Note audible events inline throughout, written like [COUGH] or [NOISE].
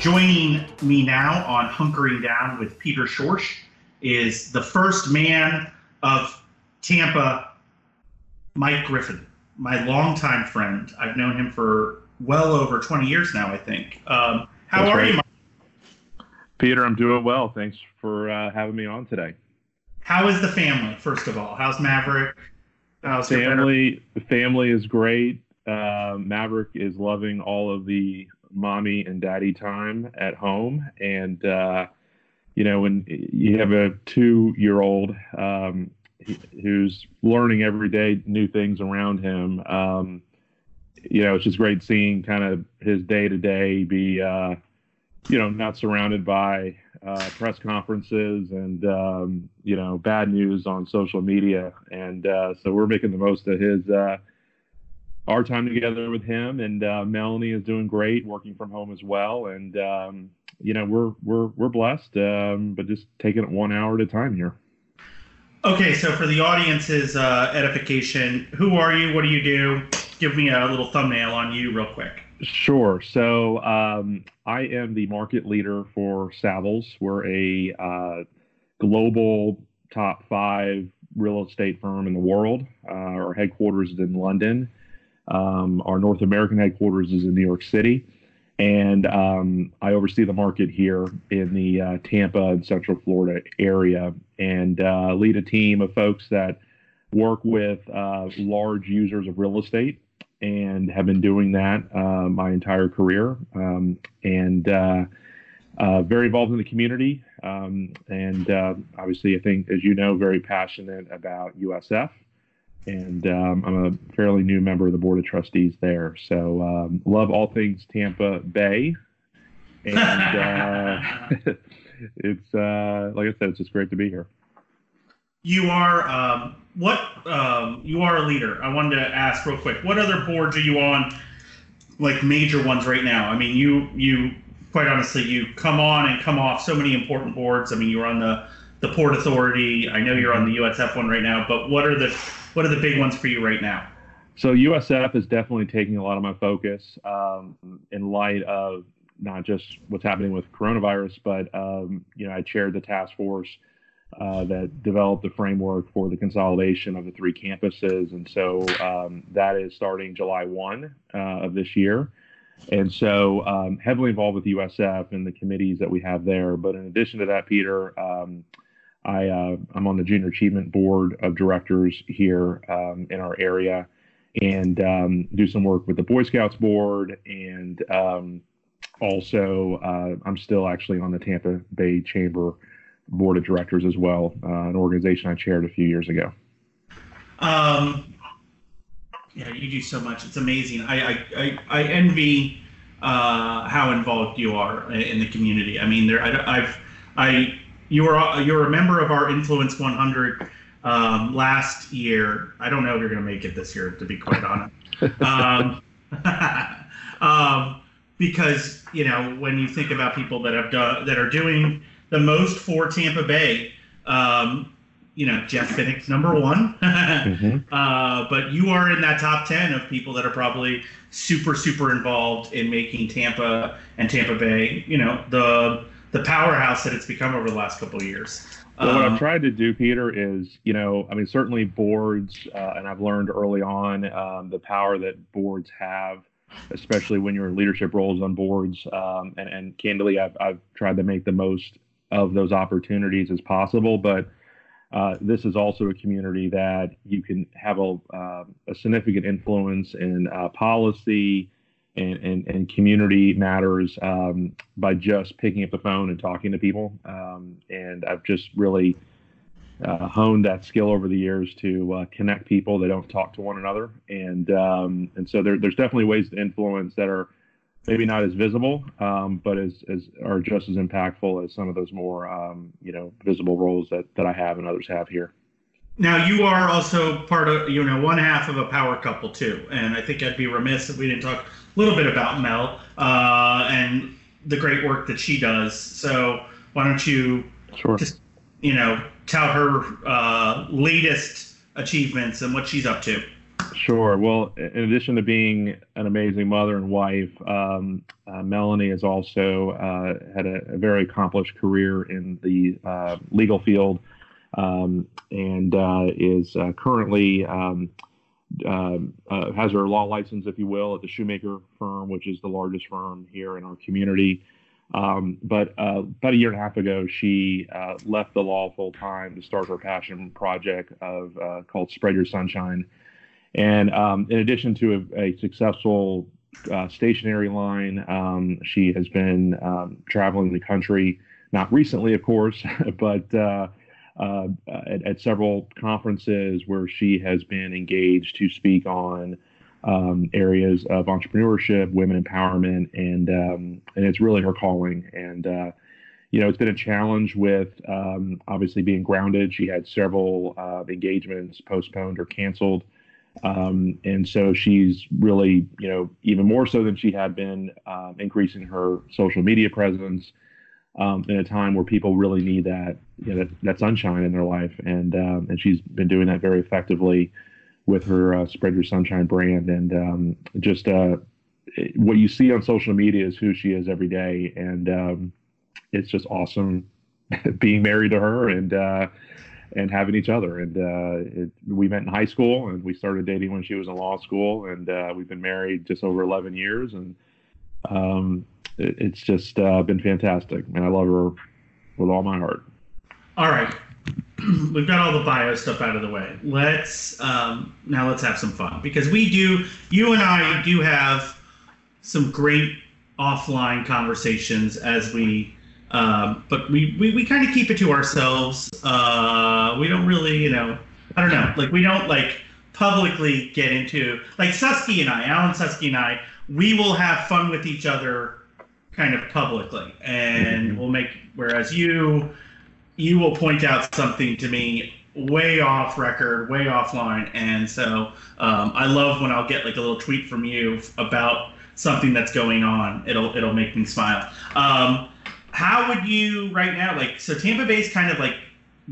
Joining me now on Hunkering Down with Peter Schorsch is the first man of Tampa, Mike Griffin, my longtime friend. I've known him for well over 20 years now, I think. Um, how That's are right. you, Mike? Peter, I'm doing well. Thanks for uh, having me on today. How is the family, first of all? How's Maverick? How's Family, the family is great. Uh, Maverick is loving all of the mommy and daddy time at home, and uh, you know when you have a two-year-old um, who's learning every day new things around him. Um, you know, it's just great seeing kind of his day-to-day be, uh, you know, not surrounded by uh, press conferences and um, you know bad news on social media, and uh, so we're making the most of his uh, our time together with him. And uh, Melanie is doing great, working from home as well, and um, you know we're we're we're blessed, um, but just taking it one hour at a time here. Okay, so for the audience's uh, edification, who are you? What do you do? Give me a little thumbnail on you, real quick. Sure. So um, I am the market leader for Savills. We're a uh, global top five real estate firm in the world. Uh, our headquarters is in London. Um, our North American headquarters is in New York City. And um, I oversee the market here in the uh, Tampa and Central Florida area and uh, lead a team of folks that work with uh, large users of real estate and have been doing that uh, my entire career. Um, and uh, uh, very involved in the community. Um, and obviously, I think, as you know, very passionate about USF. And um, I'm a fairly new member of the board of trustees there. So um, love all things Tampa Bay. And uh, [LAUGHS] it's, uh, like I said, it's just great to be here. You are um, what? Um, you are a leader. I wanted to ask real quick. What other boards are you on? Like major ones right now. I mean, you you quite honestly, you come on and come off so many important boards. I mean, you're on the the Port Authority. I know you're on the USF one right now. But what are the what are the big ones for you right now? So USF is definitely taking a lot of my focus um, in light of not just what's happening with coronavirus, but um, you know I chaired the task force uh, that developed the framework for the consolidation of the three campuses, and so um, that is starting July one uh, of this year. And so um, heavily involved with USF and the committees that we have there. But in addition to that, Peter, um, I, uh, I'm on the Junior Achievement Board of Directors here um, in our area and um, do some work with the Boy Scouts Board. And um, also, uh, I'm still actually on the Tampa Bay Chamber Board of Directors as well, uh, an organization I chaired a few years ago. Um, yeah, you do so much. It's amazing. I I, I, I envy uh, how involved you are in the community. I mean, there I, I've I you were you're a member of our Influence 100 um, last year. I don't know if you're going to make it this year, to be quite honest. [LAUGHS] um, [LAUGHS] um, because you know when you think about people that have done that are doing the most for Tampa Bay. Um, you know, Jeff Vinik's number one. [LAUGHS] Mhm. Uh, but you are in that top 10 of people that are probably super, super involved in making Tampa and Tampa Bay, you know, the the powerhouse that it's become over the last couple of years. Well, what Um, I've tried to do, Peter, is you know, I mean, certainly boards, uh, and I've learned early on um, the power that boards have, especially when you're in leadership roles on boards. Um, and, and candidly, I've I've tried to make the most of those opportunities as possible. But uh, this is also a community that you can have a, uh, a significant influence in uh, policy and, and, and community matters um, by just picking up the phone and talking to people. Um, and I've just really uh, honed that skill over the years to uh, connect people that don't talk to one another. And um, and so there, there's definitely ways to influence that are maybe not as visible, um, but as, as are just as impactful as some of those more um, you know visible roles that, that I have and others have here. Now you are also part of, you know, one half of a power couple too, and I think I'd be remiss if we didn't talk a little bit about Mel uh, and the great work that she does. So why don't you Sure. just, you know, tout her uh, latest achievements and what she's up to? Sure. Well, in addition to being an amazing mother and wife, um, uh, Melanie has also uh, had a, a, very accomplished career in the uh, legal field um, and uh, is uh, currently um, um uh, has her law license, if you will, at the Shumaker firm, which is the largest firm here in our community. Um, but about a year and a half ago, she left the law full time to start her passion project of called Spread Your Sunshine and um, in addition to a, a successful uh, stationery line, um, she has been um, traveling the country, not recently, of course, [LAUGHS] but uh, at, at, several conferences where she has been engaged to speak on um, areas of entrepreneurship, women empowerment, and um, and it's really her calling. And uh, you know, it's been a challenge with um, obviously being grounded. She had several uh, engagements postponed or canceled. Um, and so she's really, you know, even more so than she had been, um, increasing her social media presence um, in a time where people really need that, you know, that, that sunshine in their life. And um, and she's been doing that very effectively with her uh, Spread Your Sunshine brand. And um, just uh, what you see on social media is who she is every day. And um, it's just awesome [LAUGHS] being married to her and uh, and having each other. And uh, it, we met in high school, and we started dating when she was in law school, and uh, we've been married just over 11 years, and um, it, it's just uh, been fantastic, and I love her with all my heart. All right, [CLEARS THROAT] we've got all the bio stuff out of the way. Let's um, now let's have some fun because we do. You and I do have some great offline conversations as we um, but we, we, we kind of keep it to ourselves. Uh, we don't really, you know, I don't know, like we don't like publicly get into like Suskey and I, Alan Suskey and I, we will have fun with each other kind of publicly, and mm-hmm. we'll make. Whereas you, you will point out something to me way off record, way offline, and so um, I love when I'll get like a little tweet from you about something that's going on. It'll it'll make me smile. Um, how would you right now like so Tampa Bay's kind of like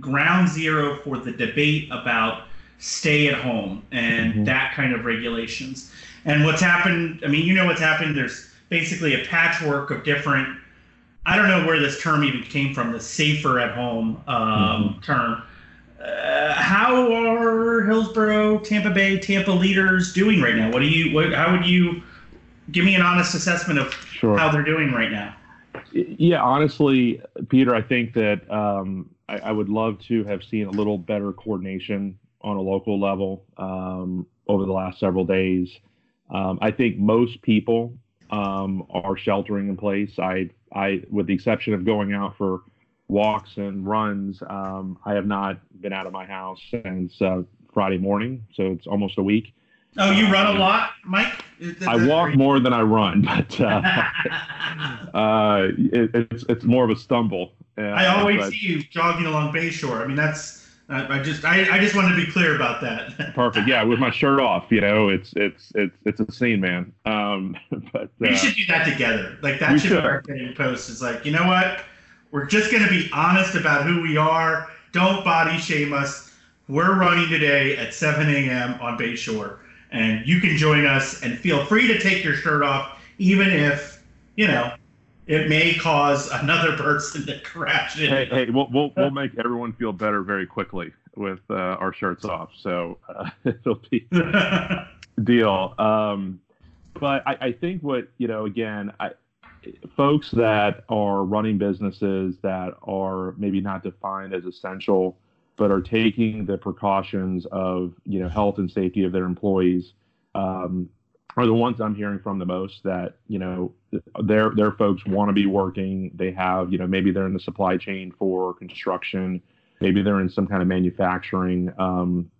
ground zero for the debate about stay at home and mm-hmm. that kind of regulations. And what's happened, I mean, you know what's happened. There's basically a patchwork of different, I don't know where this term even came from, the safer at home um, mm-hmm. term. Uh, how are Hillsborough, Tampa Bay, Tampa leaders doing right now? What do you, what, how would you give me an honest assessment of sure. how they're doing right now? Yeah, honestly, Peter, I think that um, I, I, would love to have seen a little better coordination on a local level um, over the last several days. Um, I think most people um, are sheltering in place. I, I, with the exception of going out for walks and runs, um, I have not been out of my house since uh, Friday morning, so it's almost a week. Oh, you run a um, lot, Mike? I walk more than I run, [LAUGHS] but uh, [LAUGHS] uh, it, it's it's more of a stumble. Uh, I always but, see you jogging along Bayshore. I mean, that's I just I, I just wanted to be clear about that. [LAUGHS] perfect. Yeah, with my shirt off, you know, it's it's it's it's a scene, man. Um, [LAUGHS] but we uh, should do that together. Like that should, should. be our post. Is like, you know what? We're just going to be honest about who we are. Don't body shame us. We're running today at 7 a.m. on Bayshore and you can join us and feel free to take your shirt off, even if you know it may cause another person to crash in. Hey, hey, we'll we'll, we'll make everyone feel better very quickly with uh, our shirts off, so uh, [LAUGHS] it'll be [LAUGHS] deal. Um, but I, I think what you know, again, I, folks that are running businesses that are maybe not defined as essential but are taking the precautions of you know health and safety of their employees um, are the ones I'm hearing from the most. That you know their their folks want to be working. They have you know maybe they're in the supply chain for construction, maybe they're in some kind of manufacturing um,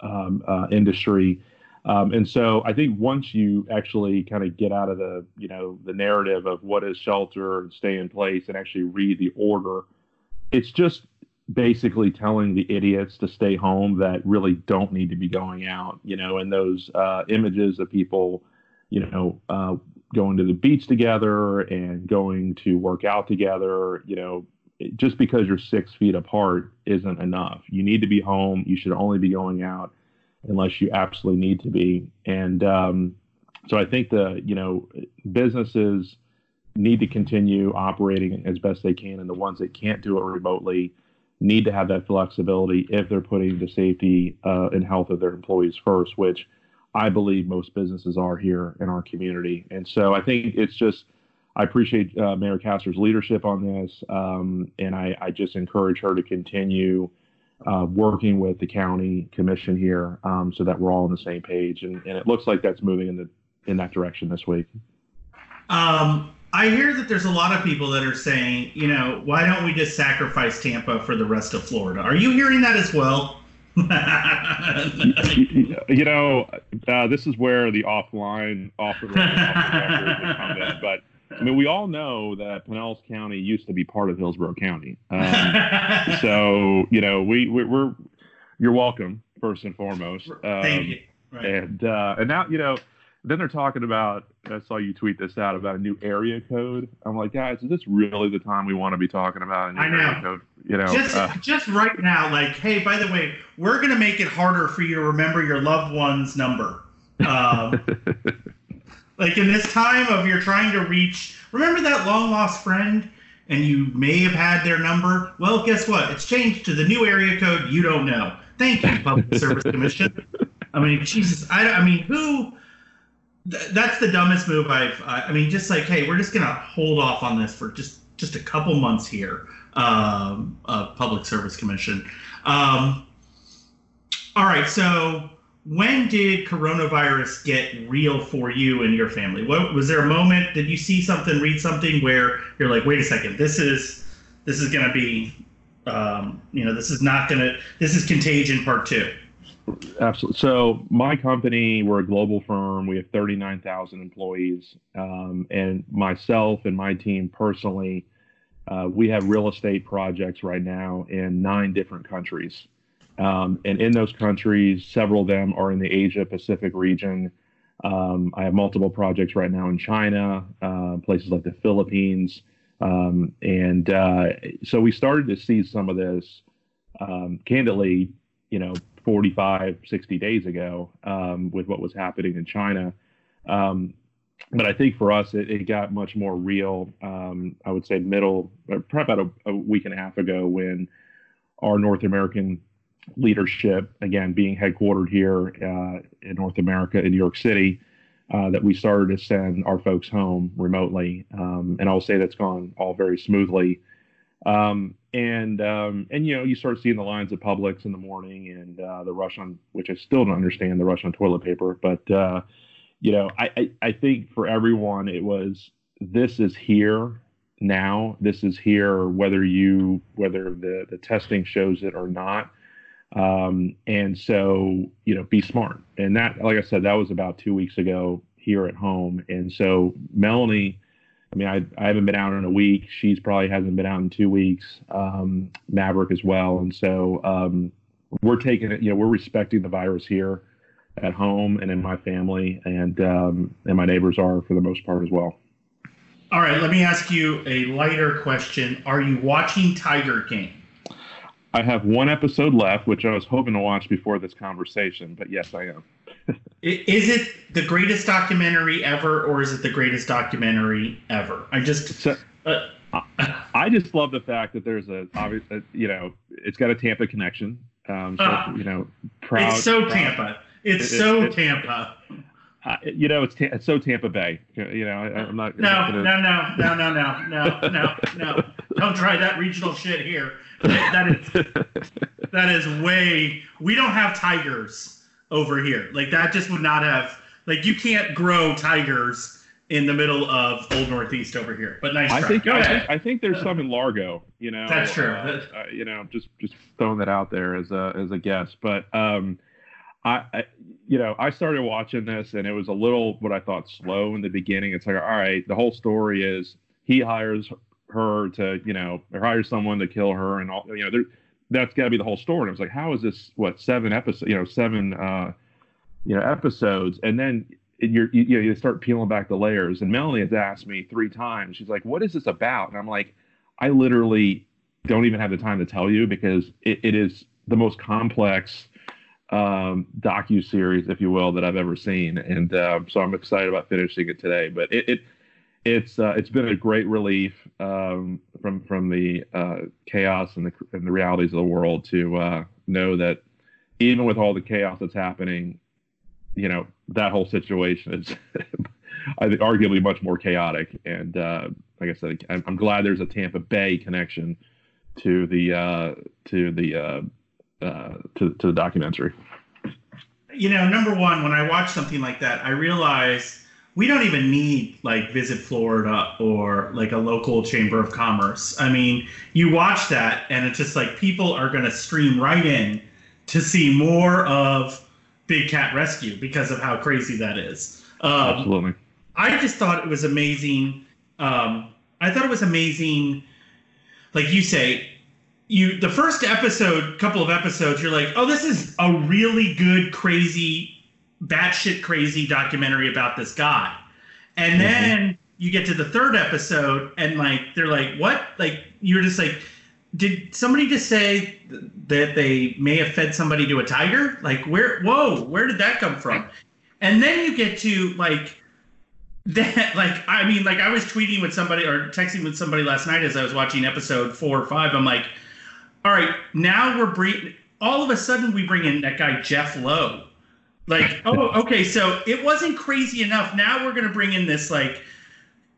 um, uh, industry. Um, and so I think once you actually kind of get out of the, you know, the narrative of what is shelter and stay in place and actually read the order, it's just basically telling the idiots to stay home that really don't need to be going out, you know, and those uh, images of people, you know, uh, going to the beach together and going to work out together, you know, just because you're six feet apart isn't enough. You need to be home. You should only be going out unless you absolutely need to be. And um, so I think the you know businesses need to continue operating as best they can, and the ones that can't do it remotely need to have that flexibility if they're putting the safety uh, and health of their employees first, which I believe most businesses are here in our community. And so I think it's just I appreciate uh, Mayor Castor's leadership on this, um, and I, I, just encourage her to continue uh, working with the county commission here um, so that we're all on the same page. And, and, it looks like that's moving in the in that direction this week. Um, I hear that there's a lot of people that are saying, you know, why don't we just sacrifice Tampa for the rest of Florida? Are you hearing that as well? [LAUGHS] you know, uh, this is where the offline, off the record, come in. But I mean, we all know that Pinellas County used to be part of Hillsborough County. Um, [LAUGHS] so you know, we, we are you're welcome first and foremost. Um, Thank you. Right. And uh, and now you know then they're talking about I saw you tweet this out about a new area code. I'm like, guys, is this really the time we want to be talking about a new I know. area code? You know, just uh, just right now, like, hey, by the way, we're gonna make it harder for you to remember your loved one's number. Um, [LAUGHS] like in this time of you're trying to reach, remember that long lost friend, and you may have had their number. Well, guess what? It's changed to the new area code. You don't know. Thank you, Public Service [LAUGHS] Commission. I mean, Jesus, I, I mean, who? That's the dumbest move I've. I mean, just like, hey, we're just gonna hold off on this for just just a couple months here. Um, uh, Public Service Commission. Um, all right, so when did coronavirus get real for you and your family? What was there a moment? Did you see something, read something where you're like, wait a second, this is this is gonna be, um, you know, this is not gonna, this is contagion part two. Absolutely. So my company, we're a global firm. We have 39,000 employees, um, and myself and my team personally, uh, we have real estate projects right now in nine different countries. Um, and in those countries, several of them are in the Asia Pacific region. Um, I have multiple projects right now in China, uh, places like the Philippines. Um, and uh, so we started to see some of this, um, candidly, you know, 45, 60 days ago um, with what was happening in China. Um, but I think for us, it, it got much more real. Um, I would say middle, probably about a, a, week and a half ago, when our North American leadership, again being headquartered here uh, in North America in New York City, uh, that we started to send our folks home remotely. Um, and I'll say that's gone all very smoothly. Um, and um, and you know you start seeing the lines at Publix in the morning and uh, the rush on which I still don't understand the rush on toilet paper, but uh, you know I, I, I think for everyone it was this is here now. This is here whether you whether the the testing shows it or not. Um, and so you know be smart. And that like I said that was about two weeks ago here at home. And so Melanie I mean, I, I haven't been out in a week. She's probably hasn't been out in two weeks. Um, Maverick as well, and so um, we're taking it. You know, we're respecting the virus here at home and in my family, and um, and my neighbors are for the most part as well. All right, let me ask you a lighter question. Are you watching Tiger King? I have one episode left, which I was hoping to watch before this conversation, but yes, I am. Is it the greatest documentary ever, or is it the greatest documentary ever? I just. So, uh, I just love the fact that there's a obvious, uh, you know, it's got a Tampa connection. Um, so, uh, you know, proud. It's so proud. Tampa. It's it, so it, Tampa. Uh, you know, it's, ta- it's so Tampa Bay. You know, I, am not. No, not gonna... no, no, no, no, no, no, no, no. Don't try that regional shit here. That is that is way. We don't have tigers over here. Like that just would not have. Like you can't grow tigers in the middle of Old Northeast over here. But nice. I try. think I think, I think, there's some in Largo. You know, that's true. Uh, uh, you know, just just throwing that out there as a as a guess. But um, I, I, you know, I started watching this and it was a little what I thought slow in the beginning. It's like, all right, the whole story is he hires her to, you know, or hires someone to kill her and all, you know, there, that's got to be the whole story. And I was like, how is this? What seven episodes? You know, seven, uh, you know, episodes, and then you're, you, you, you start peeling back the layers. And Melanie has asked me three times. She's like, "What is this about?" And I'm like, I literally don't even have the time to tell you because it, it is the most complex um, docu series, if you will, that I've ever seen, and uh, so I'm excited about finishing it today. But it, it it's uh, it's been a great relief um, from from the uh, chaos and the and the realities of the world to uh, know that even with all the chaos that's happening, you know that whole situation is [LAUGHS] I think arguably much more chaotic. And uh, like I said, I'm, I'm, glad there's a Tampa Bay connection to the uh, to the uh, to to the documentary. You know, number one, when I watch something like that, I realize we don't even need like Visit Florida or like a local chamber of commerce. I mean, you watch that and it's just like people are going to stream right in to see more of Big Cat Rescue because of how crazy that is. Um, Absolutely. I just thought it was amazing. Um, I thought it was amazing. Like you say, you the first episode, couple of episodes, you're like, oh, this is a really good, crazy batshit crazy documentary about this guy. And mm-hmm. then you get to the third episode and like they're like, what? Like you're just like, did somebody just say that they may have fed somebody to a tiger? Like where whoa, where did that come from? And then you get to like [LAUGHS] that like I mean like I was tweeting with somebody or texting with somebody last night as I was watching episode four or five. I'm like, all right, now we're bringing all of a sudden we bring in that guy Jeff Lowe like, [LAUGHS] oh, okay, so it wasn't crazy enough. Now we're gonna bring in this like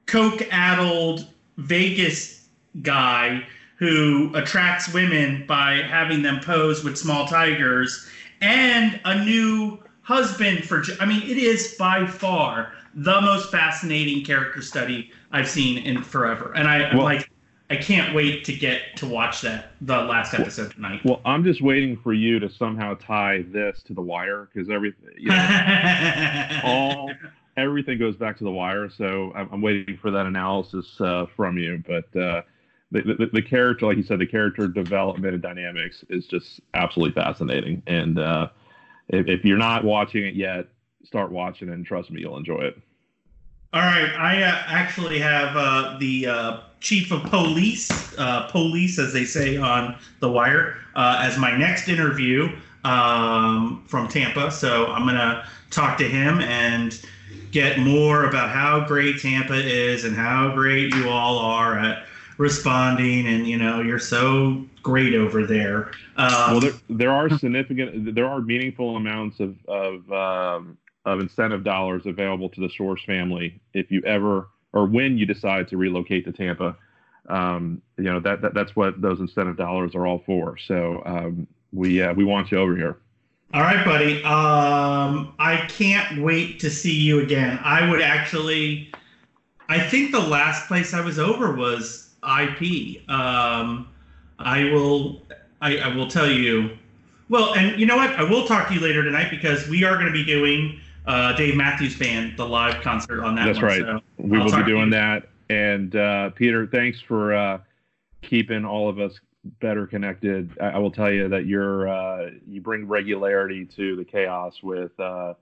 coke-addled Vegas guy who attracts women by having them pose with small tigers, and a new husband for. I mean, it is by far the most fascinating character study I've seen in forever, and I well, like. I can't wait to get to watch that the last episode tonight. Well, I'm just waiting for you to somehow tie this to the wire because everything, you know, [LAUGHS] all everything goes back to the wire. So I'm, I'm waiting for that analysis uh, from you. But uh, the, the, the character, like you said, the character development and dynamics is just absolutely fascinating. And uh, if, if you're not watching it yet, start watching it, and trust me, you'll enjoy it. All right, I uh, actually have uh, the uh, chief of police, uh, police as they say on the wire, uh, as my next interview um, from Tampa. So I'm gonna talk to him and get more about how great Tampa is and how great you all are at responding. And you know, you're so great over there. Um, well, there, there are significant, there are meaningful amounts of of um, of incentive dollars available to the Schorsch family if you ever or when you decide to relocate to Tampa. Um, you know that, that that's what those incentive dollars are all for. So um, we uh, we want you over here. All right, buddy. Um, I can't wait to see you again. I would actually. I think the last place I was over was IP. Um, I will. I, I will tell you. Well, and you know what? I will talk to you later tonight because we are going to be doing uh, Dave Matthews Band, the live concert on that. That's one. right. So we will be doing that. And uh, Peter, thanks for uh, keeping all of us better connected. I, I will tell you that you're uh, you bring regularity to the chaos with uh,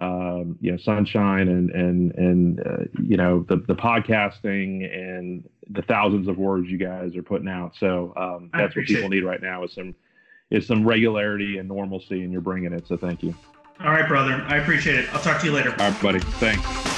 um, you know sunshine and and and uh, you know the the podcasting and the thousands of words you guys are putting out. So um, that's what people need right now is some is some regularity and normalcy, and you're bringing it. So thank you. All right, brother. I appreciate it. I'll talk to you later. All right, buddy. Thanks.